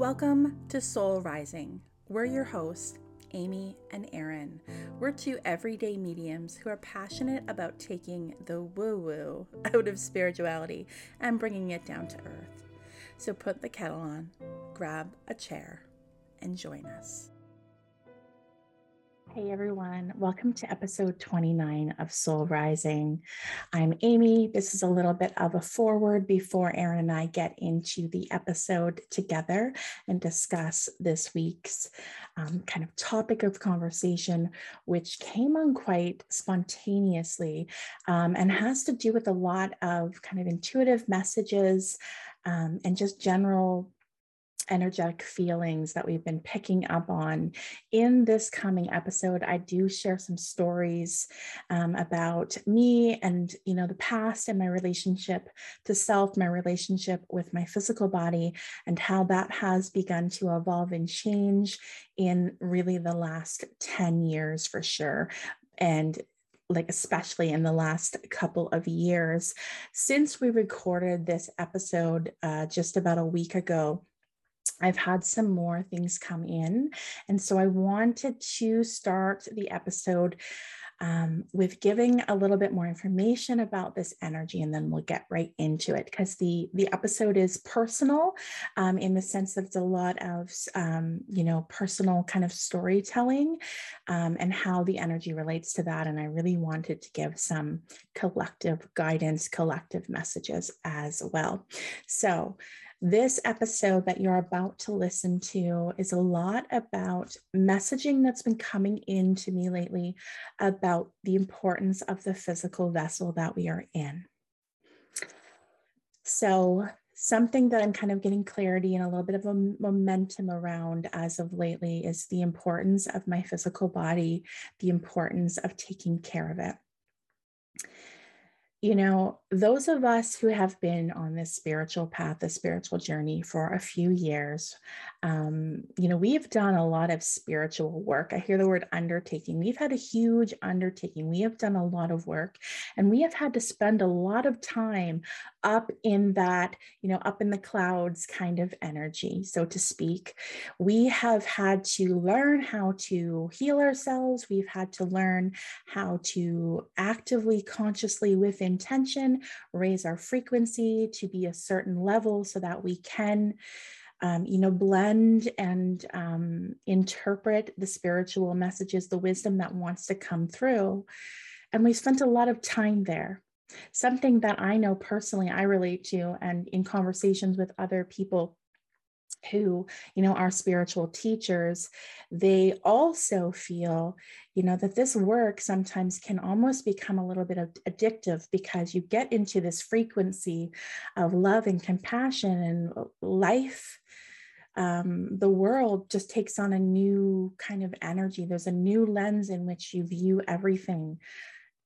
Welcome to Soul Rising. We're your hosts, Amy and Erin. We're two everyday mediums who are passionate about taking the woo woo out of spirituality and bringing it down to earth. So put the kettle on, grab a chair, and join us. Hey everyone, welcome to episode 29 of Soul Rising. I'm Amy. This is a little bit of a forward before Erin and I get into the episode together and discuss this week's um, kind of topic of conversation, which came on quite spontaneously um, and has to do with a lot of kind of intuitive messages um, and just general energetic feelings that we've been picking up on. In this coming episode, I do share some stories um, about me and you know the past and my relationship to self, my relationship with my physical body, and how that has begun to evolve and change in really the last 10 years for sure. And like especially in the last couple of years since we recorded this episode uh, just about a week ago I've had some more things come in. And so I wanted to start the episode um, with giving a little bit more information about this energy, and then we'll get right into it because the the episode is personal um, in the sense that it's a lot of um, you know personal kind of storytelling um, and how the energy relates to that. And I really wanted to give some collective guidance, collective messages as well. So. This episode that you're about to listen to is a lot about messaging that's been coming in to me lately about the importance of the physical vessel that we are in. So, something that I'm kind of getting clarity and a little bit of a momentum around as of lately is the importance of my physical body, the importance of taking care of it you know, those of us who have been on this spiritual path, the spiritual journey for a few years, um, you know, we've done a lot of spiritual work. I hear the word undertaking. We've had a huge undertaking. We have done a lot of work and we have had to spend a lot of time up in that, you know, up in the clouds kind of energy, so to speak. We have had to learn how to heal ourselves. We've had to learn how to actively, consciously, with intention, raise our frequency to be a certain level so that we can um, you know, blend and um, interpret the spiritual messages, the wisdom that wants to come through. And we spent a lot of time there. Something that I know personally, I relate to, and in conversations with other people who you know are spiritual teachers they also feel you know that this work sometimes can almost become a little bit of addictive because you get into this frequency of love and compassion and life um, the world just takes on a new kind of energy. There's a new lens in which you view everything.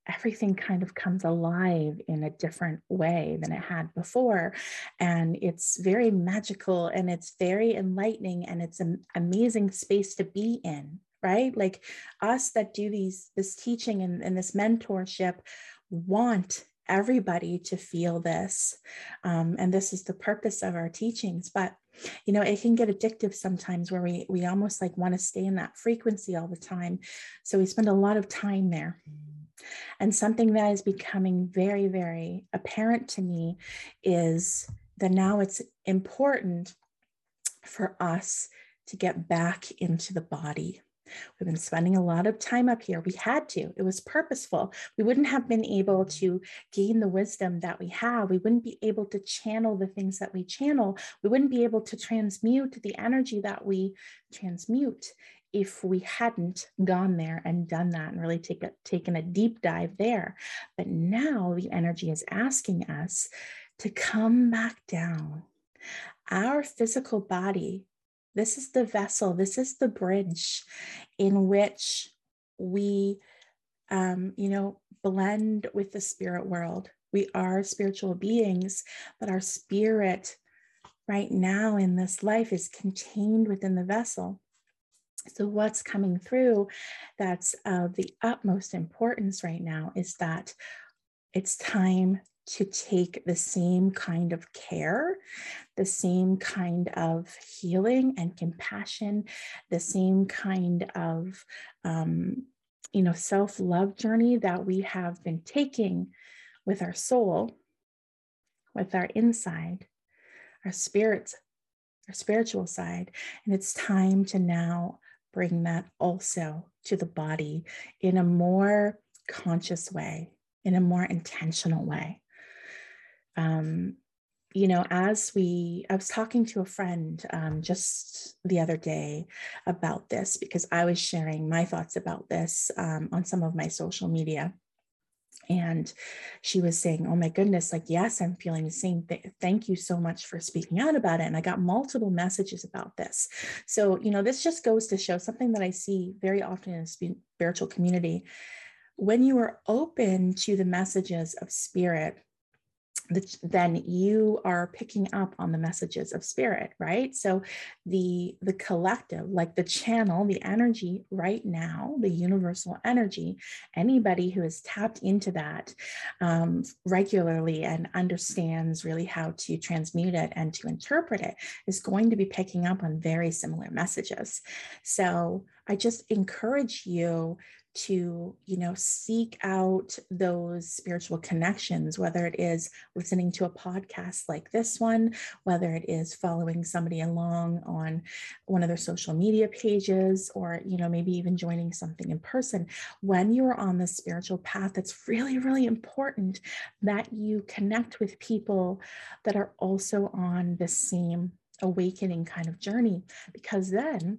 Everything kind of comes alive in a different way than it had before. And it's very magical and it's very enlightening and it's an amazing space to be in, right? Like us that do these this teaching and, and this mentorship want everybody to feel this. Um, and this is the purpose of our teachings. But you know it can get addictive sometimes where we we almost like want to stay in that frequency all the time so we spend a lot of time there and something that is becoming very very apparent to me is that now it's important for us to get back into the body We've been spending a lot of time up here. We had to, it was purposeful. We wouldn't have been able to gain the wisdom that we have. We wouldn't be able to channel the things that we channel. We wouldn't be able to transmute the energy that we transmute if we hadn't gone there and done that and really take a, taken a deep dive there. But now the energy is asking us to come back down. Our physical body this is the vessel, this is the bridge in which we, um, you know, blend with the spirit world. We are spiritual beings, but our spirit right now in this life is contained within the vessel. So, what's coming through that's of the utmost importance right now is that it's time to take the same kind of care, the same kind of healing and compassion, the same kind of, um, you know, self love journey that we have been taking with our soul, with our inside, our spirits, our spiritual side. And it's time to now bring that also to the body in a more conscious way, in a more intentional way um, you know, as we, I was talking to a friend um, just the other day about this because I was sharing my thoughts about this um, on some of my social media. And she was saying, Oh my goodness, like, yes, I'm feeling the same thing. Thank you so much for speaking out about it. And I got multiple messages about this. So, you know, this just goes to show something that I see very often in the spiritual community. When you are open to the messages of spirit, then you are picking up on the messages of spirit right? So the the collective like the channel the energy right now the universal energy anybody who has tapped into that um, regularly and understands really how to transmute it and to interpret it is going to be picking up on very similar messages. So i just encourage you to you know seek out those spiritual connections whether it is listening to a podcast like this one whether it is following somebody along on one of their social media pages or you know maybe even joining something in person. When you're on the spiritual path it's really really important that you connect with people that are also on the same awakening kind of journey because then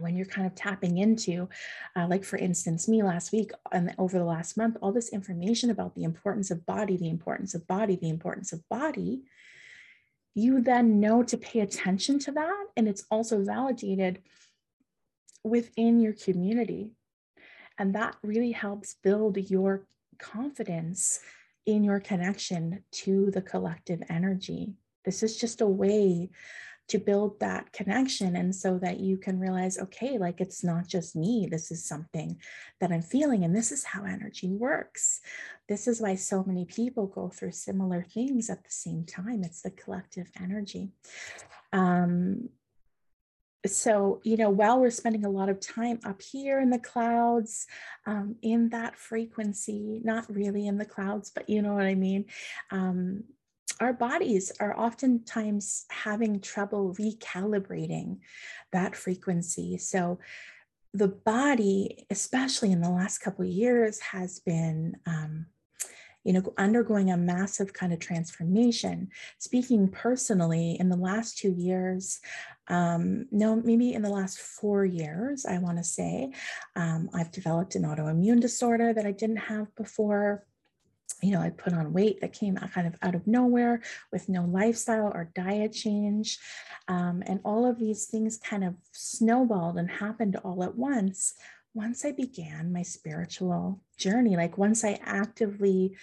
when you're kind of tapping into, uh, like for instance, me last week and over the last month, all this information about the importance of body, the importance of body, the importance of body, you then know to pay attention to that. And it's also validated within your community. And that really helps build your confidence in your connection to the collective energy. This is just a way to build that connection and so that you can realize okay like it's not just me this is something that i'm feeling and this is how energy works. This is why so many people go through similar things at the same time. It's the collective energy. Um, so you know while we're spending a lot of time up here in the clouds um, in that frequency not really in the clouds but you know what i mean? Um, our bodies are oftentimes having trouble recalibrating that frequency. So the body, especially in the last couple of years, has been um, you know, undergoing a massive kind of transformation. Speaking personally, in the last two years, um, no, maybe in the last four years, I want to say, um, I've developed an autoimmune disorder that I didn't have before you know, I put on weight that came kind of out of nowhere with no lifestyle or diet change. Um, and all of these things kind of snowballed and happened all at once once I began my spiritual journey. Like once I actively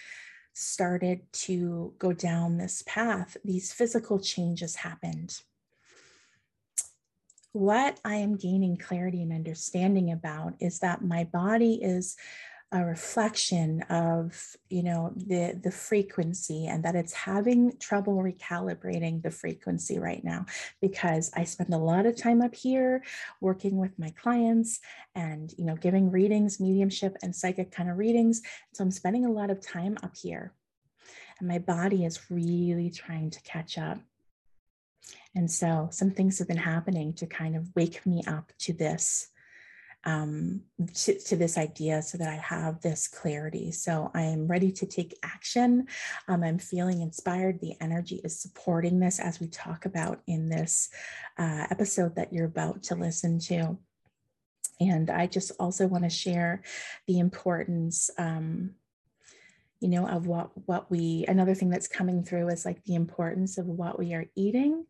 started to go down this path, these physical changes happened. What I am gaining clarity and understanding about is that my body is a reflection of you know the the frequency and that it's having trouble recalibrating the frequency right now because i spend a lot of time up here working with my clients and you know giving readings mediumship and psychic kind of readings. So i'm spending a lot of time up here and my body is really trying to catch up. And so some things have been happening to kind of wake me up to this um, to, to, this idea so that I have this clarity. So I am ready to take action. Um, I'm feeling inspired. The energy is supporting this as we talk about in this uh, episode that you're about to listen to. And I just also want to share the importance. Um, you know of what what we another thing that's coming through is like the importance of what we are eating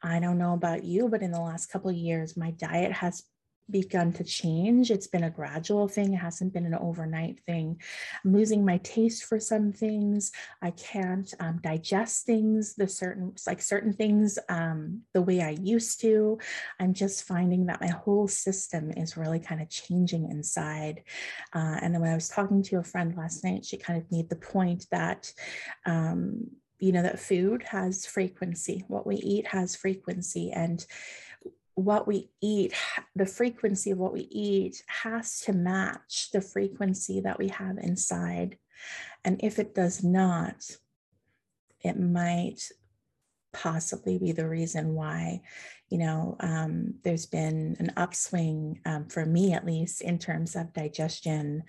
i don't know about you but in the last couple years my diet has begun to change. It's been a gradual thing, it hasn't been an overnight thing. I'm losing my taste for some things. I can't um, digest things, the certain, like certain things, um, the way I used to. I'm just finding that my whole system is really kind of changing inside. Uh, and when I was talking to a friend last night, she kind of made the point that. Um, you know that food has frequency what we eat has frequency and what we eat, the frequency of what we eat has to match the frequency that we have inside. And if it does not, it might possibly be the reason why you know, um, there's been an upswing um, for me at least in terms of digestion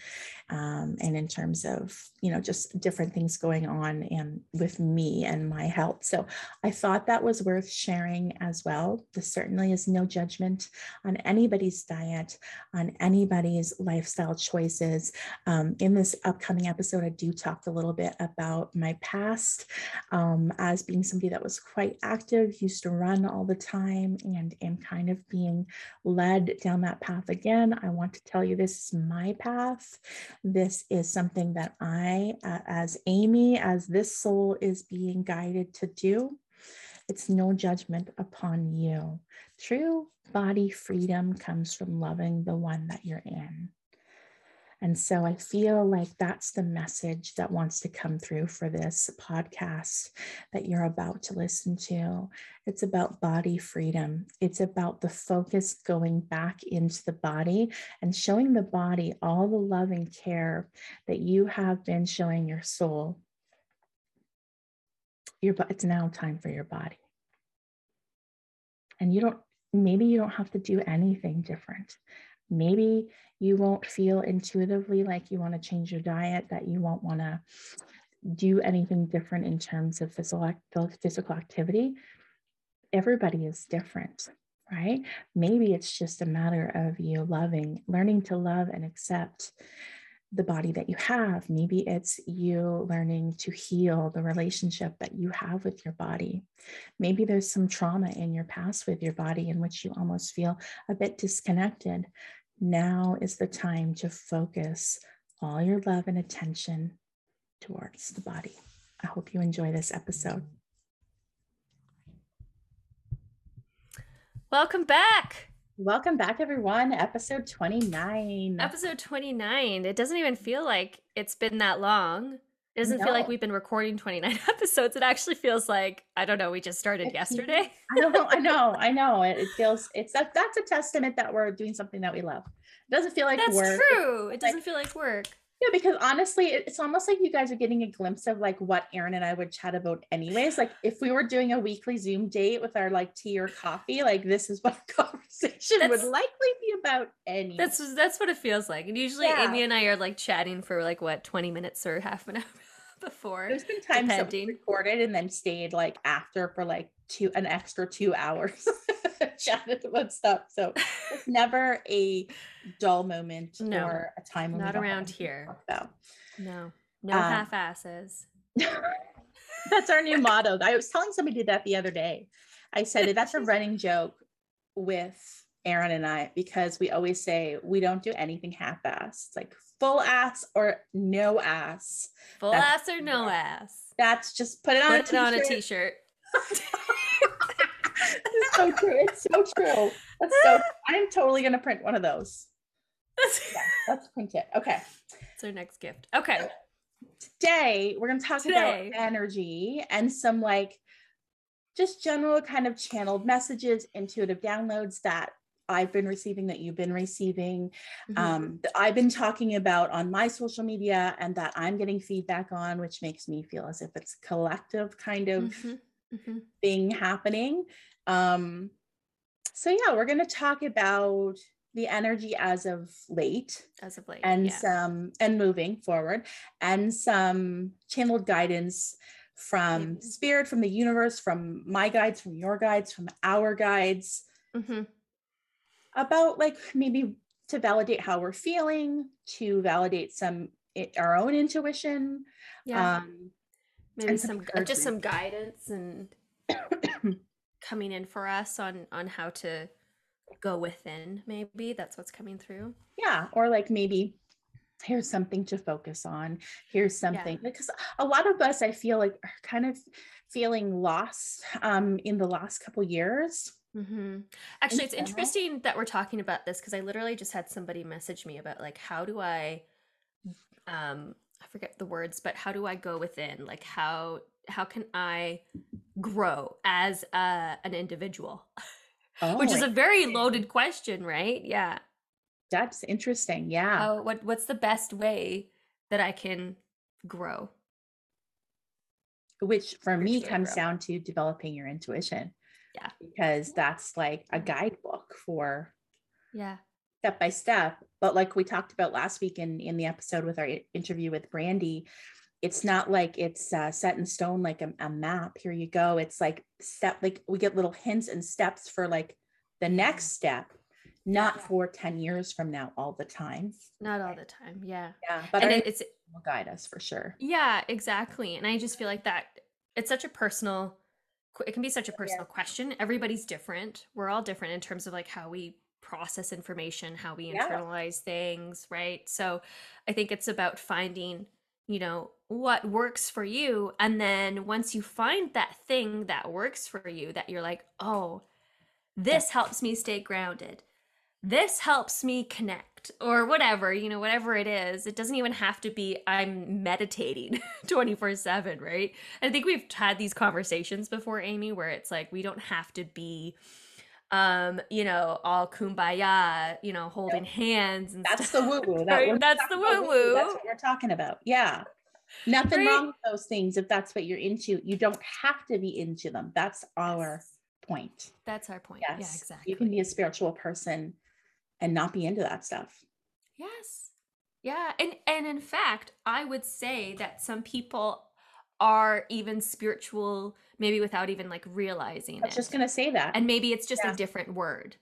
um, and in terms of, you know, just different things going on and with me and my health. So I thought that was worth sharing as well. There certainly is no judgment on anybody's diet, on anybody's lifestyle choices. Um, in this upcoming episode, I do talk a little bit about my past um, as being somebody that was quite active, used to run all the time time and am kind of being led down that path again. I want to tell you this is my path. This is something that I, uh, as Amy, as this soul is being guided to do. It's no judgment upon you. True body freedom comes from loving the one that you're in. And so I feel like that's the message that wants to come through for this podcast that you're about to listen to. It's about body freedom, it's about the focus going back into the body and showing the body all the love and care that you have been showing your soul. Your, it's now time for your body. And you don't, maybe you don't have to do anything different. Maybe you won't feel intuitively like you want to change your diet, that you won't want to do anything different in terms of physical, physical activity. Everybody is different, right? Maybe it's just a matter of you loving, learning to love and accept the body that you have. Maybe it's you learning to heal the relationship that you have with your body. Maybe there's some trauma in your past with your body in which you almost feel a bit disconnected now is the time to focus all your love and attention towards the body. I hope you enjoy this episode. Welcome back. Welcome back, everyone. Episode 29. Episode 29. It doesn't even feel like it's been that long. It doesn't no. feel like we've been recording 29 episodes. It actually feels like, I don't know, we just started yesterday. I know, I know, I know. It, it feels it's that that's a testament that we're doing something that we love. It doesn't feel like that's work. true. It doesn't like, feel like work. Yeah, because honestly, it's almost like you guys are getting a glimpse of like what Erin and I would chat about anyways. Like if we were doing a weekly Zoom date with our like tea or coffee, like this is what conversation that's, would likely be about anyway. That's that's what it feels like. And usually yeah. Amy and I are like chatting for like what, 20 minutes or half an hour before. There's been times that we recorded and then stayed like after for like two an extra two hours chatted about stuff. So it's never a dull moment no, or a time not around here. No, no um, half asses. that's our new motto. I was telling somebody that the other day. I said that's a running joke with Erin and I because we always say we don't do anything half-assed. It's like full ass or no ass. Full that's, ass or no ass. That's just put it on. Put it on a t-shirt. it's so true. It's so true. That's so. I'm totally gonna print one of those. yeah, let's print it. Okay. It's our next gift. Okay. Today we're gonna talk Today. about energy and some like just general kind of channeled messages, intuitive downloads that I've been receiving, that you've been receiving, mm-hmm. um, that I've been talking about on my social media, and that I'm getting feedback on, which makes me feel as if it's collective kind of mm-hmm. Mm-hmm. thing happening. Um, so yeah, we're going to talk about the energy as of late as of late and yeah. some and moving forward and some channeled guidance from mm-hmm. spirit from the universe from my guides from your guides from our guides mm-hmm about like maybe to validate how we're feeling, to validate some our own intuition. Yeah. Um, maybe some, some just some guidance and coming in for us on on how to go within maybe that's what's coming through yeah or like maybe here's something to focus on here's something yeah. because a lot of us i feel like are kind of feeling lost um, in the last couple years mm-hmm. actually it's interesting that we're talking about this because i literally just had somebody message me about like how do i um i forget the words but how do i go within like how how can i grow as a, an individual oh, which is a very loaded question right yeah that's interesting. Yeah. How, what what's the best way that I can grow? Which for me comes grow? down to developing your intuition. Yeah. Because that's like a guidebook for yeah step by step. But like we talked about last week in in the episode with our interview with Brandy, it's not like it's uh, set in stone like a, a map. Here you go. It's like step like we get little hints and steps for like the next step not for 10 years from now all the time not all the time yeah yeah but and it's will guide us for sure yeah exactly and i just feel like that it's such a personal it can be such a personal yeah. question. Everybody's different. We're all different in terms of like how we process information how we internalize things right? So i think it's about finding you know what works for you and then once you find that thing that works for you that you're like oh this yeah. helps me stay grounded this helps me connect or whatever, you know, whatever it is. It doesn't even have to be I'm meditating 24 7, right? I think we've had these conversations before, Amy, where it's like we don't have to be um you know all kumbaya you know holding yeah. hands and that's stuff. the woo woo that that's the woo woo that's what we're talking about yeah nothing right? wrong with those things if that's what you're into you don't have to be into them that's our point that's our point yes yeah exactly you can be a spiritual person and not be into that stuff. Yes. Yeah. And and in fact, I would say that some people are even spiritual maybe without even like realizing it. I was it. just going to say that. And maybe it's just yeah. a different word.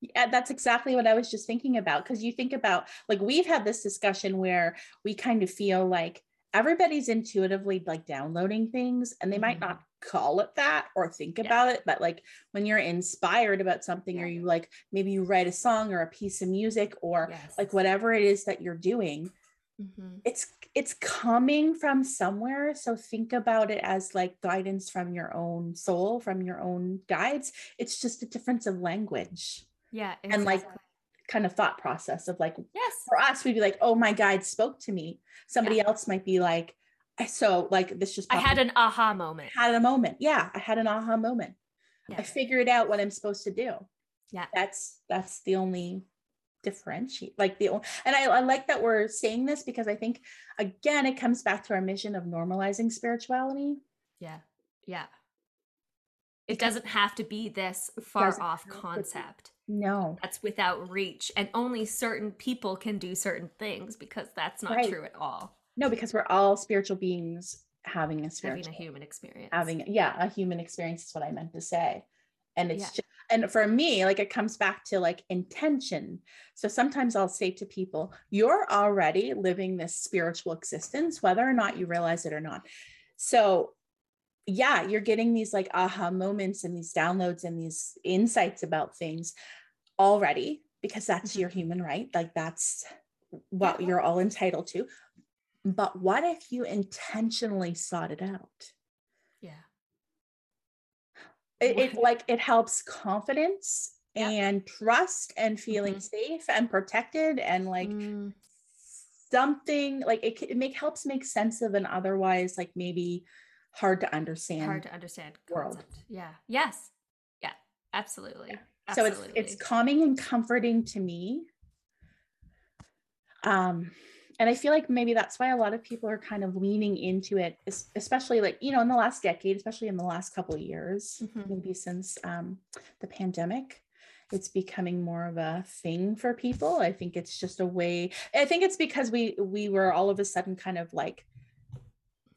Yeah, that's exactly what I was just thinking about because you think about like we've had this discussion where we kind of feel like everybody's intuitively like downloading things and they mm-hmm. might not call it that or think yeah. about it but like when you're inspired about something yeah. or you like maybe you write a song or a piece of music or yes. like whatever it is that you're doing mm-hmm. it's it's coming from somewhere so think about it as like guidance from your own soul from your own guides it's just a difference of language yeah exactly. and like kind of thought process of like yes for us we'd be like oh my guide spoke to me somebody yeah. else might be like so like this just I had an aha moment. Had a moment. Yeah, I had an aha moment. Yeah. I figured out what I'm supposed to do. Yeah. That's that's the only differentiate like the and I, I like that we're saying this because I think again it comes back to our mission of normalizing spirituality. Yeah. Yeah. It doesn't have to be this far off concept. No. That's without reach. And only certain people can do certain things because that's not right. true at all. No, because we're all spiritual beings having a spiritual, having a human experience. Having yeah, a human experience is what I meant to say. And it's yeah. just and for me, like it comes back to like intention. So sometimes I'll say to people, you're already living this spiritual existence, whether or not you realize it or not. So yeah, you're getting these like aha moments and these downloads and these insights about things already because that's mm-hmm. your human right. Like that's what you're all entitled to. But what if you intentionally sought it out? Yeah. It, it like it helps confidence yeah. and trust and feeling mm-hmm. safe and protected and like mm. something like it, it make helps make sense of an otherwise like maybe hard to understand hard to understand world. Concept. Yeah. Yes. Yeah. Absolutely. Yeah. Absolutely. So it's it's calming and comforting to me. Um and i feel like maybe that's why a lot of people are kind of leaning into it especially like you know in the last decade especially in the last couple of years mm-hmm. maybe since um, the pandemic it's becoming more of a thing for people i think it's just a way i think it's because we we were all of a sudden kind of like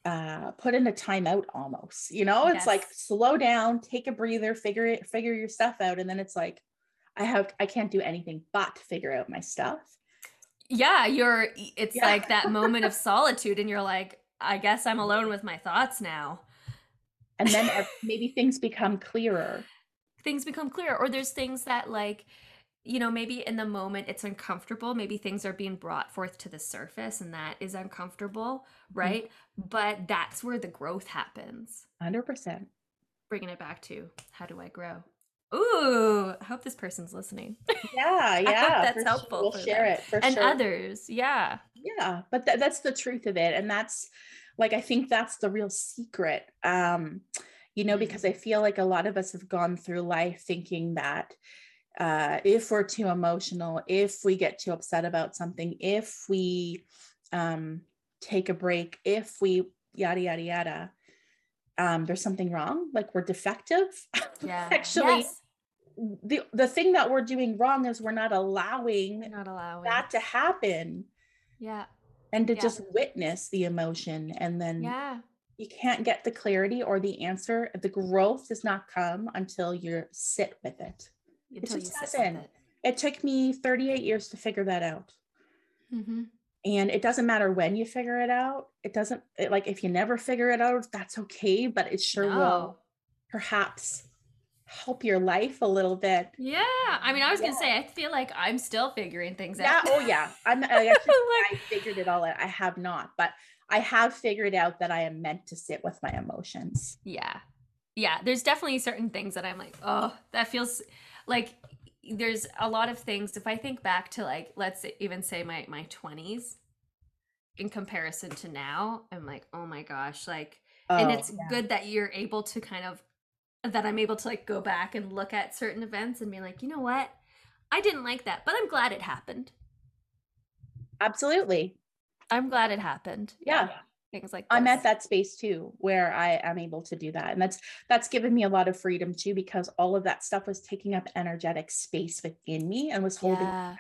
uh put in a timeout almost you know it's yes. like slow down take a breather figure it figure your stuff out and then it's like i have i can't do anything but figure out my stuff yeah you're it's yeah. like that moment of solitude and you're like i guess i'm alone with my thoughts now and then maybe things become clearer things become clearer, or there's things that like you know maybe in the moment it's uncomfortable maybe things are being brought forth to the surface and that is uncomfortable mm-hmm. right mm-hmm. but that's where the growth happens 100% bringing it back to how do i grow Ooh, I hope this person's listening. Yeah, yeah. that's helpful. Sure. We'll share them. it for and sure. others. Yeah. Yeah, but th- that's the truth of it, and that's like I think that's the real secret. Um, you know, because I feel like a lot of us have gone through life thinking that uh, if we're too emotional, if we get too upset about something, if we um, take a break, if we yada yada yada, um, there's something wrong. Like we're defective. Yeah. Actually, yes the the thing that we're doing wrong is we're not allowing, we're not allowing that to happen. Yeah. And to yeah. just witness the emotion and then yeah. You can't get the clarity or the answer. The growth does not come until you sit with it. Until it just doesn't. It. it. took me 38 years to figure that out. Mm-hmm. And it doesn't matter when you figure it out. It doesn't it, like if you never figure it out, that's okay, but it sure no. will perhaps help your life a little bit. Yeah. I mean, I was yeah. gonna say, I feel like I'm still figuring things yeah. out. Oh yeah. I'm I, actually, I figured it all out. I have not, but I have figured out that I am meant to sit with my emotions. Yeah. Yeah. There's definitely certain things that I'm like, oh, that feels like there's a lot of things. If I think back to like, let's even say my my 20s in comparison to now, I'm like, oh my gosh, like Oh, and it's yeah. good that you're able to kind of that I'm able to like go back and look at certain events and be like, you know what? I didn't like that, but I'm glad it happened. Absolutely. I'm glad it happened. Yeah. yeah. Things like this. I'm at that space too where I am able to do that. And that's that's given me a lot of freedom too, because all of that stuff was taking up energetic space within me and was holding yeah. back.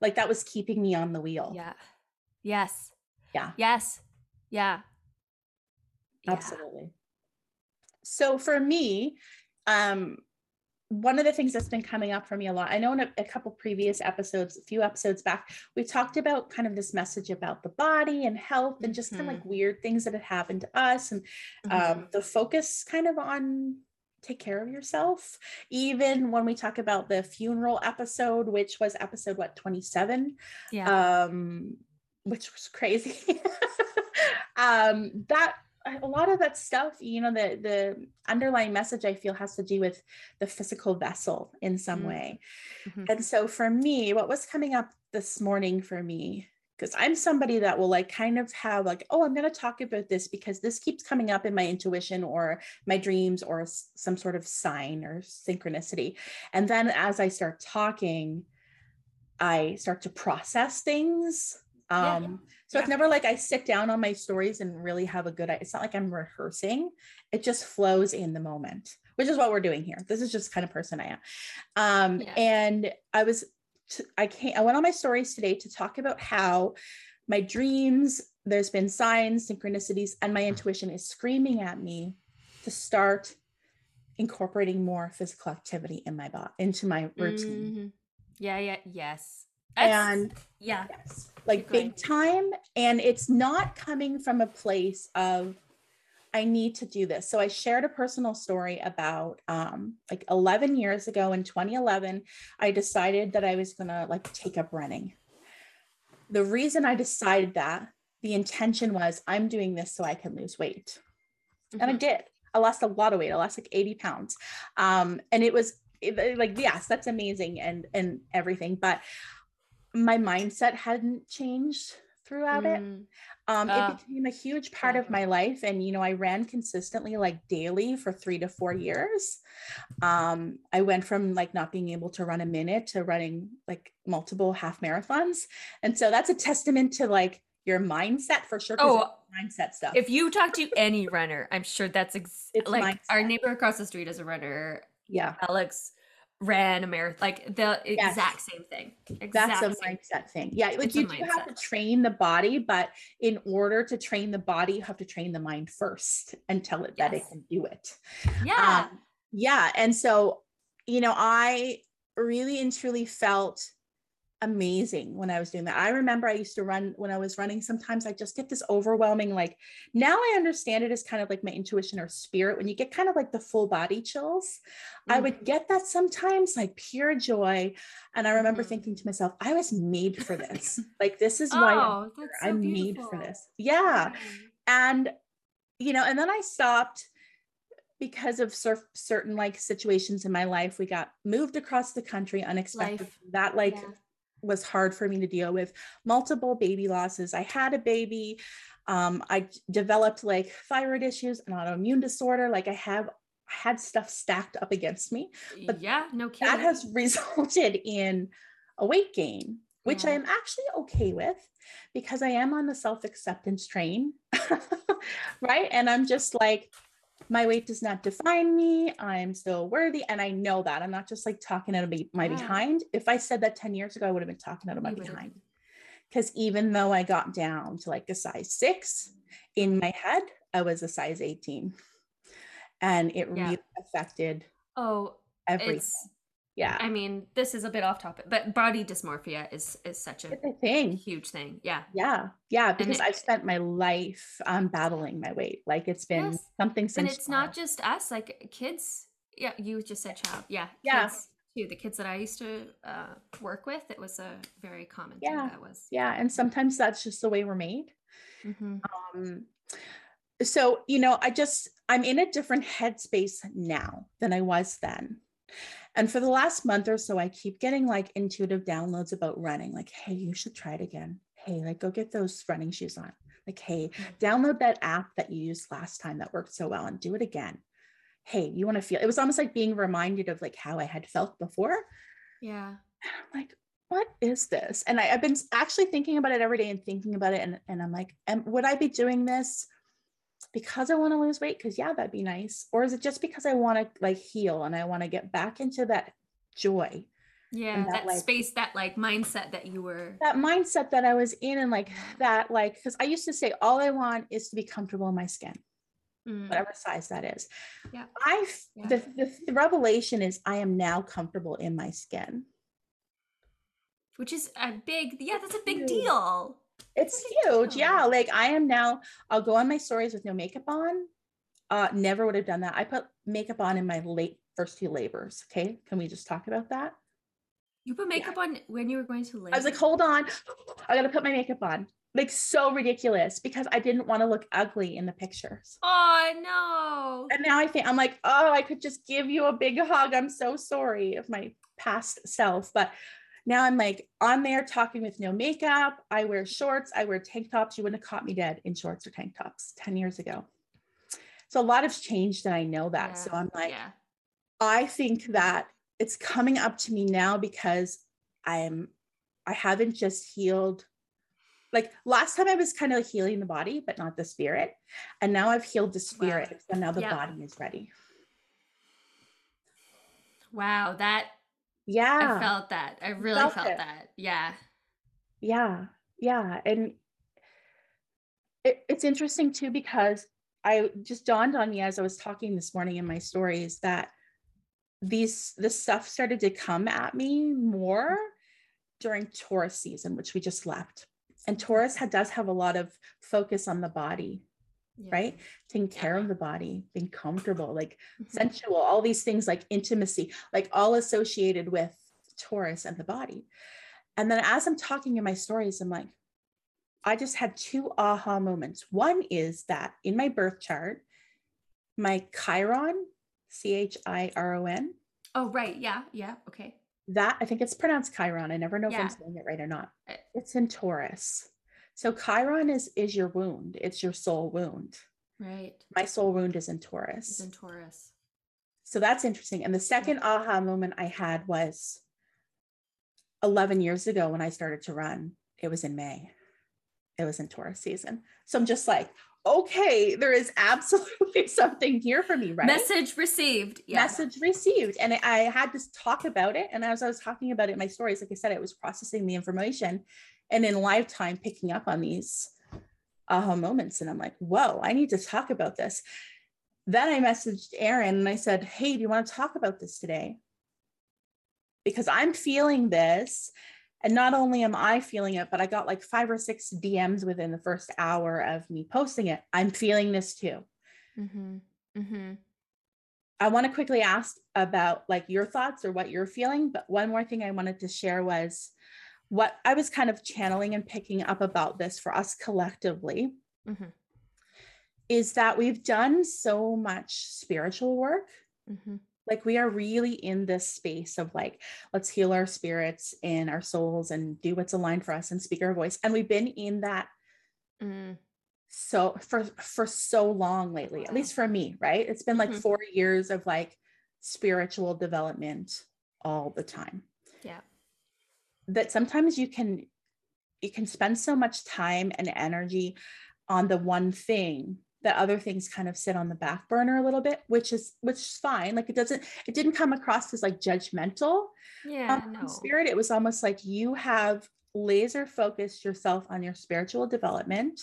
Like that was keeping me on the wheel. Yeah. Yes. Yeah. Yes. Yeah. Absolutely. So for me, um, one of the things that's been coming up for me a lot, I know in a, a, couple previous episodes, a few episodes back, we talked about kind of this message about the body and health and just mm-hmm. kind of like weird things that had happened to us and mm-hmm. um, the focus kind of on take care of yourself. Even when we talk about the funeral episode, which was episode what 27, yeah, um, which was crazy. um, that a lot of that stuff you know the the underlying message i feel has to do with the physical vessel in some mm-hmm. way mm-hmm. and so for me what was coming up this morning for me because i'm somebody that will like kind of have like oh i'm going to talk about this because this keeps coming up in my intuition or my dreams or some sort of sign or synchronicity and then as i start talking i start to process things um yeah. so yeah. it's never like i sit down on my stories and really have a good it's not like i'm rehearsing it just flows in the moment which is what we're doing here this is just kind of person i am um yeah. and i was t- I came I went on my stories today to talk about how my dreams there's been signs synchronicities and my intuition is screaming at me to start incorporating more physical activity in my body into my routine mm-hmm. yeah yeah yes and yeah yes like big time. And it's not coming from a place of, I need to do this. So I shared a personal story about um, like 11 years ago in 2011, I decided that I was going to like take up running. The reason I decided that the intention was I'm doing this so I can lose weight. Mm-hmm. And I mm-hmm. did. I lost a lot of weight. I lost like 80 pounds. Um, and it was like, yes, that's amazing and, and everything. But my mindset hadn't changed throughout mm. it. Um, uh, it became a huge part of my life. And, you know, I ran consistently like daily for three to four years. Um, I went from like not being able to run a minute to running like multiple half marathons. And so that's a testament to like your mindset for sure. Oh, mindset stuff. If you talk to any runner, I'm sure that's ex- like mindset. our neighbor across the street is a runner. Yeah. Alex ran a marathon, like the yes. exact same thing. Exact That's a mindset thing. Yeah, like it's you do have to train the body, but in order to train the body, you have to train the mind first and tell it yes. that it can do it. Yeah. Um, yeah. And so, you know, I really and truly felt amazing when I was doing that. I remember I used to run when I was running. Sometimes I just get this overwhelming, like now I understand it as kind of like my intuition or spirit. When you get kind of like the full body chills, mm-hmm. I would mm-hmm. get that sometimes like pure joy. And I remember mm-hmm. thinking to myself, I was made for this. like, this is why oh, I'm, so I'm made for this. Yeah. And, you know, and then I stopped because of certain like situations in my life we got moved across the country unexpected life. that like yeah was hard for me to deal with multiple baby losses. I had a baby. Um, I developed like thyroid issues, an autoimmune disorder. Like I have had stuff stacked up against me. But yeah, no kidding. That has resulted in a weight gain, which yeah. I am actually okay with because I am on the self acceptance train. right. And I'm just like, my weight does not define me. I'm still worthy. And I know that. I'm not just like talking out of my yeah. behind. If I said that 10 years ago, I would have been talking out of my you behind. Because even though I got down to like a size six, in my head, I was a size 18. And it yeah. really affected oh everything yeah. I mean this is a bit off topic but body dysmorphia is is such a, a thing. huge thing. Yeah. Yeah. Yeah because it, i've spent my life um battling my weight. Like it's been yes. something since and it's not just us like kids yeah you just said child yeah yeah. kids too. The kids that i used to uh, work with it was a very common yeah. that was yeah and sometimes that's just the way we're made. Mm-hmm. um so you know i just i'm in a different headspace now than i was then and for the last month or so, I keep getting like intuitive downloads about running, like, hey, you should try it again. Hey, like go get those running shoes on. Like, hey, mm-hmm. download that app that you used last time that worked so well and do it again. Hey, you want to feel it was almost like being reminded of like how I had felt before. Yeah. I'm like, what is this? And I, have been actually thinking about it every day and thinking about it. And, and I'm like, would I be doing this because I want to lose weight? Because yeah, that'd be nice. Or is it just because I want to like heal and I want to get back into that joy? Yeah, that, that like, space, that like mindset that you were that mindset that I was in, and like that, like because I used to say all I want is to be comfortable in my skin. Mm. Whatever size that is. Yeah. I yeah. The, the, the revelation is I am now comfortable in my skin. Which is a big, yeah, that's a big deal. It's huge. Yeah. Like I am now, I'll go on my stories with no makeup on. Uh, never would have done that. I put makeup on in my late first few labors. Okay. Can we just talk about that? You put makeup yeah. on when you were going to labor. I was like, hold on. I got to put my makeup on. Like so ridiculous because I didn't want to look ugly in the pictures. Oh no. And now I think I'm like, oh, I could just give you a big hug. I'm so sorry of my past self. But now I'm like on there talking with no makeup. I wear shorts, I wear tank tops. You wouldn't have caught me dead in shorts or tank tops 10 years ago. So a lot has changed and I know that. Yeah. So I'm like, yeah. I think that it's coming up to me now because I'm I haven't just healed like last time I was kind of healing the body, but not the spirit. And now I've healed the spirit. Wow. So now the yeah. body is ready. Wow, that yeah. i felt that. I really felt, felt that. Yeah. Yeah. Yeah. And it, it's interesting too because i just dawned on me as i was talking this morning in my stories that these this stuff started to come at me more during taurus season which we just left. And taurus had, does have a lot of focus on the body yeah. right taking care yeah. of the body being comfortable like mm-hmm. sensual all these things like intimacy like all associated with taurus and the body and then as i'm talking in my stories i'm like i just had two aha moments one is that in my birth chart my chiron c-h-i-r-o-n oh right yeah yeah okay that i think it's pronounced chiron i never know yeah. if i'm saying it right or not eh. it's in taurus so Chiron is is your wound. It's your soul wound. Right. My soul wound is in Taurus. It's in Taurus. So that's interesting. And the second aha moment I had was 11 years ago when I started to run. It was in May. It was in Taurus season. So I'm just like, okay, there is absolutely something here for me, right? Message received. Yeah. Message received. And I had to talk about it. And as I was talking about it in my stories, like I said, I was processing the information and in lifetime picking up on these aha moments and i'm like whoa i need to talk about this then i messaged erin and i said hey do you want to talk about this today because i'm feeling this And not only am I feeling it, but I got like five or six DMs within the first hour of me posting it. I'm feeling this too. Mm-hmm. Mm-hmm. I want to quickly ask about like your thoughts or what you're feeling. But one more thing I wanted to share was what I was kind of channeling and picking up about this for us collectively mm-hmm. is that we've done so much spiritual work. Mm-hmm like we are really in this space of like let's heal our spirits and our souls and do what's aligned for us and speak our voice and we've been in that mm. so for for so long lately at least for me right it's been like mm-hmm. 4 years of like spiritual development all the time yeah that sometimes you can you can spend so much time and energy on the one thing that other things kind of sit on the back burner a little bit which is which is fine like it doesn't it didn't come across as like judgmental yeah um, no. spirit it was almost like you have laser focused yourself on your spiritual development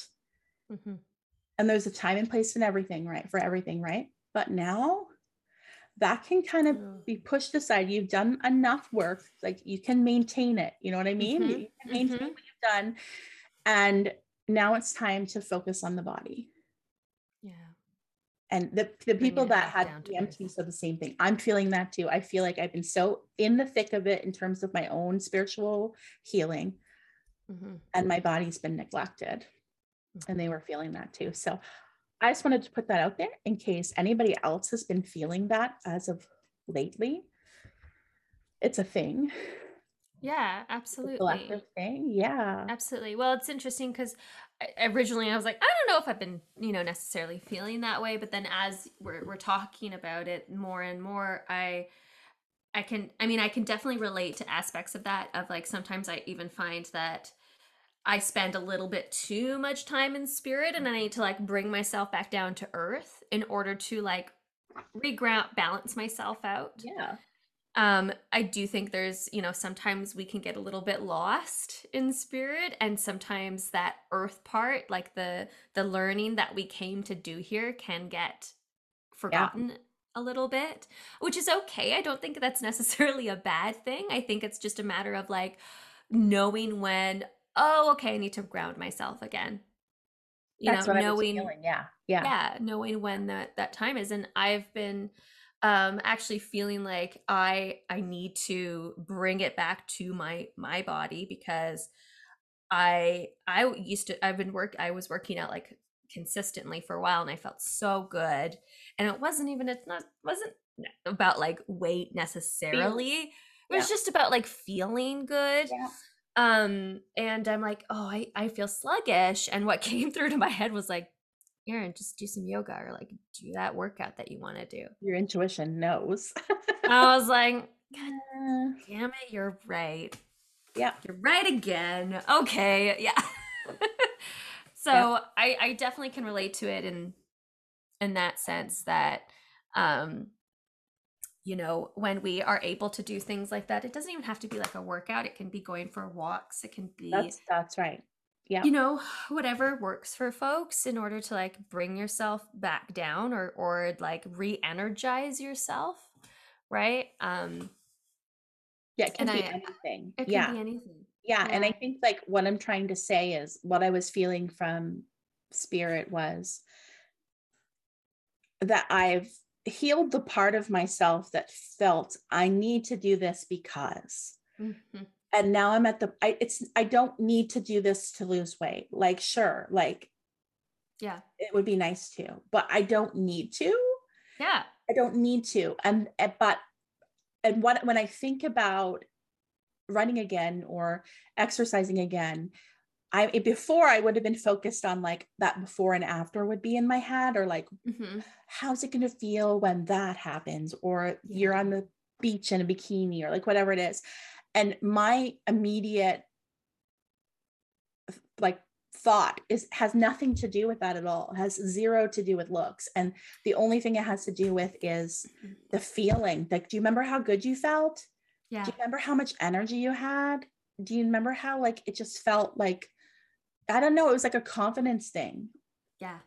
mm-hmm. and there's a time and place and everything right for everything right but now that can kind of mm. be pushed aside you've done enough work like you can maintain it you know what i mean mm-hmm. you can maintain mm-hmm. what you've done and now it's time to focus on the body Yeah. and the, the people that had DMT said the same thing. I'm feeling that too. I feel like I've been so in the thick of it in terms of my own spiritual healing, mm-hmm. and my body's been neglected. Mm-hmm. And they were feeling that too. So I just wanted to put that out there in case anybody else has been feeling that as of lately. It's a thing. Yeah, absolutely. collective thing. Yeah. Absolutely. Well, it's interesting because originally I was like, I don't know if I've been, you know, necessarily feeling that way. But then as we're, we're talking about it more and more, I, I can, I mean, I can definitely relate to aspects of that. Of like, sometimes I even find that I spend a little bit too much time in spirit and I need to like bring myself back down to earth in order to like reground, balance myself out. Yeah um i do think there's you know sometimes we can get a little bit lost in spirit and sometimes that earth part like the the learning that we came to do here can get forgotten yeah. a little bit which is okay i don't think that's necessarily a bad thing i think it's just a matter of like knowing when oh okay i need to ground myself again you that's know knowing yeah yeah yeah knowing when that that time is and i've been um actually feeling like i i need to bring it back to my my body because i i used to i've been work i was working out like consistently for a while and i felt so good and it wasn't even it's not wasn't about like weight necessarily it was yeah. just about like feeling good yeah. Um and i'm like oh I, I feel sluggish and what came through to my head was like Erin, just do some yoga or like do that workout that you want to do. Your intuition knows. I was like, God damn it, you're right. Yeah. You're right again. Okay. Yeah. so yeah. I, I definitely can relate to it in in that sense that um you know when we are able to do things like that it doesn't even have to be like a workout. It can be going for walks. It can be that's that's right. Yeah. you know whatever works for folks in order to like bring yourself back down or or like re-energize yourself right? Um yeah it can be I, anything. it can yeah. be anything. Yeah. yeah and i think like what i'm trying to say is what i was feeling from spirit was that i've healed the part of myself that felt i need to do this because. Mm-hmm. And now i'm at the i it's i don't need to do this to lose weight. Like sure like yeah. it would be nice to but i don't need to. Yeah. I don't need to. And but and what when i think about running again or exercising again I before I would have been focused on like that before and after would be in my head or like mm-hmm. how's it going to feel when that happens? or you're on the beach in a bikini or like whatever it is. And my immediate like thought is has nothing to do with that at all. It has zero to do with looks. And the only thing it has to do with is mm-hmm. the feeling. Like do you remember how good you felt? Yeah. do you remember how much energy you had? Do you remember how like it just felt like i don't know it was like a confidence thing yeah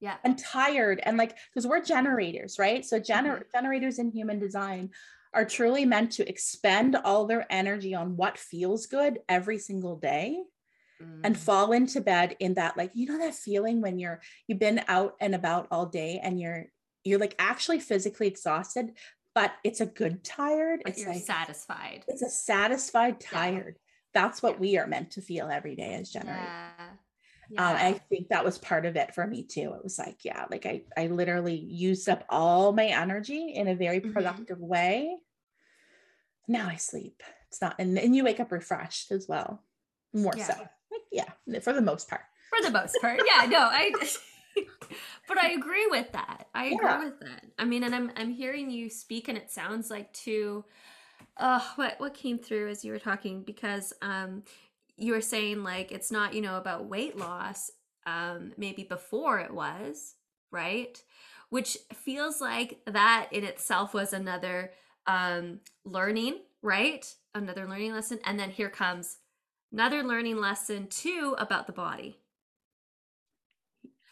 yeah and tired and like because we're generators right so gener- mm-hmm. generators in human design are truly meant to expend all their energy on what feels good every single day mm. and fall into bed in that like you know that feeling when you're you've been out and about all day and you're you're like actually physically exhausted but it's a good tired but it's you're like satisfied it's a satisfied tired. That's what yeah. we are meant to feel every day as generators yeah. Yeah. Um, I think that was part of it for me too. It was like, yeah, like I, I literally used up all my energy in a very mm-hmm. productive mm-hmm. way. Now I sleep. It's not, and, and you wake up refreshed as well, more yeah. so. Like, yeah, for the most part. For the most part, yeah. No, I. but I agree with that. I agree yeah. with that. I mean, and I'm I'm hearing you speak, and it sounds like too. Uh, what what came through as you were talking? Because um you were saying like it's not you know about weight loss um maybe before it was right? Which feels like that in itself was another um learning right? Another learning lesson. And then here comes another learning lesson too about the body.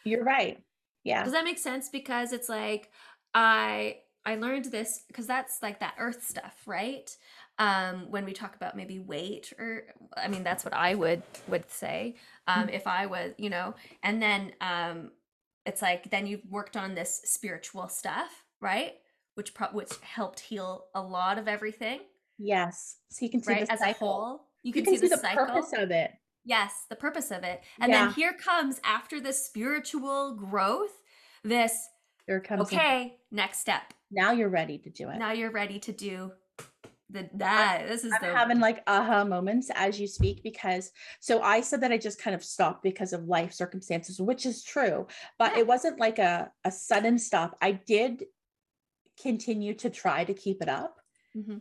You're right. Yeah. Does that make sense? Because it's like i i learned this because that's like that earth stuff right um, when we talk about maybe weight or i mean that's what i would would say um, mm-hmm. if i was you know and then um, it's like then you've worked on this spiritual stuff right which pro- which helped heal a lot of everything yes so you can see right? as cycle. a whole you can, you can see, see, the, the cycle. purpose of it yes the purpose of it and yeah. then here comes after the spiritual growth this there comes okay next step now you're ready to do it now you're ready to do the that this is I'm the having like aha moments as you speak because so I said that I just kind of stopped because of life circumstances, which is true, but yeah. it wasn't like a, a sudden stop. I did continue to try to keep it up. Mm-hmm.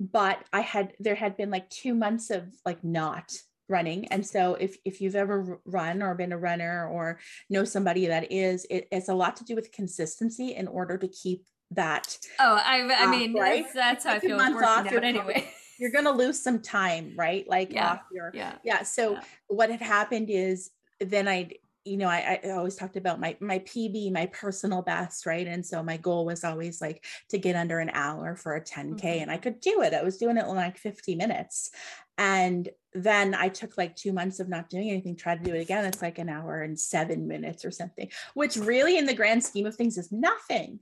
But I had there had been like two months of like not running and so if if you've ever run or been a runner or know somebody that is it, it's a lot to do with consistency in order to keep that. Oh, I, I mean, right? that's, how I feel working off, out anyway. You're going to lose some time, right? Like yeah, off your, yeah. Yeah. So yeah. what had happened is then I, you know, I, I always talked about my, my PB, my personal best, right? And so my goal was always like to get under an hour for a 10K mm-hmm. and I could do it. I was doing it in like 50 minutes. And then I took like two months of not doing anything, tried to do it again. It's like an hour and seven minutes or something, which really in the grand scheme of things is nothing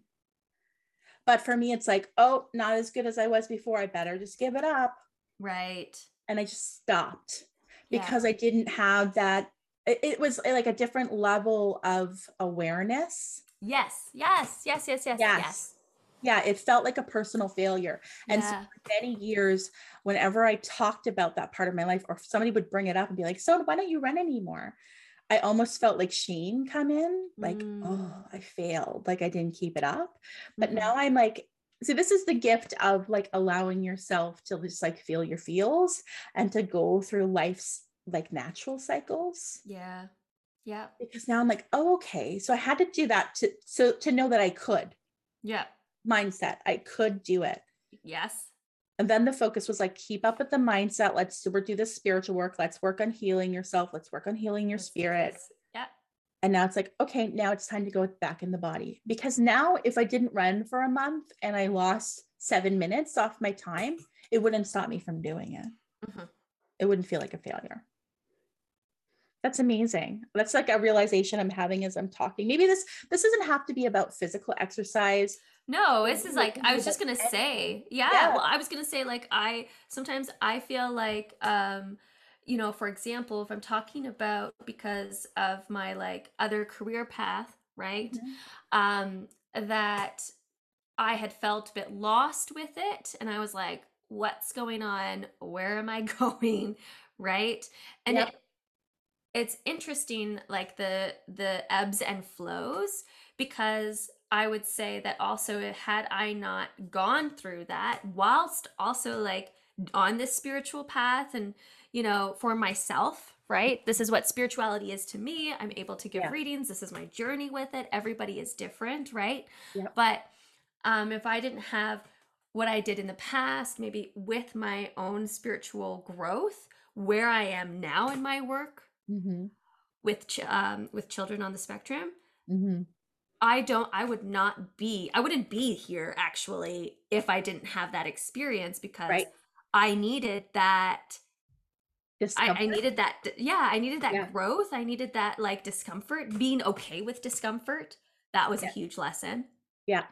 but for me, it's like, oh, not as good as I was before. I better just give it up. Right. And I just stopped because yeah. I didn't have that. It, it was eh, like a different level of awareness. Yes. Yes. Yes. Yes. Yes. Yes. yes. Yeah, it felt like a personal failure. And yeah. so for many years, whenever I talked about that part of my life, or somebody would bring it up and be like, So why don't you run anymore? I almost felt like shame come in, like, mm. oh, I failed, like I didn't keep it up. But mm-hmm. now I'm like, so this is the gift of like allowing yourself to just like feel your feels and to go through life's like natural cycles. Yeah. Yeah. Because now I'm like, oh, okay. So I had to do that to so to know that I could. Yeah. Mindset. I could do it. Yes. And then the focus was like, keep up with the mindset. Let's do, do this spiritual work. Let's work on healing yourself. Let's work on healing your spirit. Yeah. And now it's like, okay, now it's time to go back in the body. Because now, if I didn't run for a month and I lost seven minutes off my time, it wouldn't stop me from doing it. Mm-hmm. It wouldn't feel like a failure. That's amazing. That's like a realization I'm having as I'm talking. Maybe this this doesn't have to be about physical exercise no, this is like I was just gonna say, yeah, yeah. Well, I was gonna say like I sometimes I feel like um, you know, for example, if I'm talking about because of my like other career path, right? Mm-hmm. Um, that I had felt a bit lost with it, and I was like, what's going on? Where am I going? Right? And yep. it, it's interesting like the the ebbs and flows because I would say that also had I not gone through that whilst also like on this spiritual path and you know for myself right this is what spirituality is to me i'm able to give yeah. readings this is my journey with it everybody is different right yeah. but um if i didn't have what i did in the past maybe with my own spiritual growth where i am now in my work mm-hmm. with ch- um with children on the spectrum mm-hmm I don't I would not be I wouldn't be here actually if I didn't have that experience because right. I needed that I, I, needed that yeah i needed that yeah. growth i needed that like discomfort being okay with discomfort that was yeah. a huge lesson yeah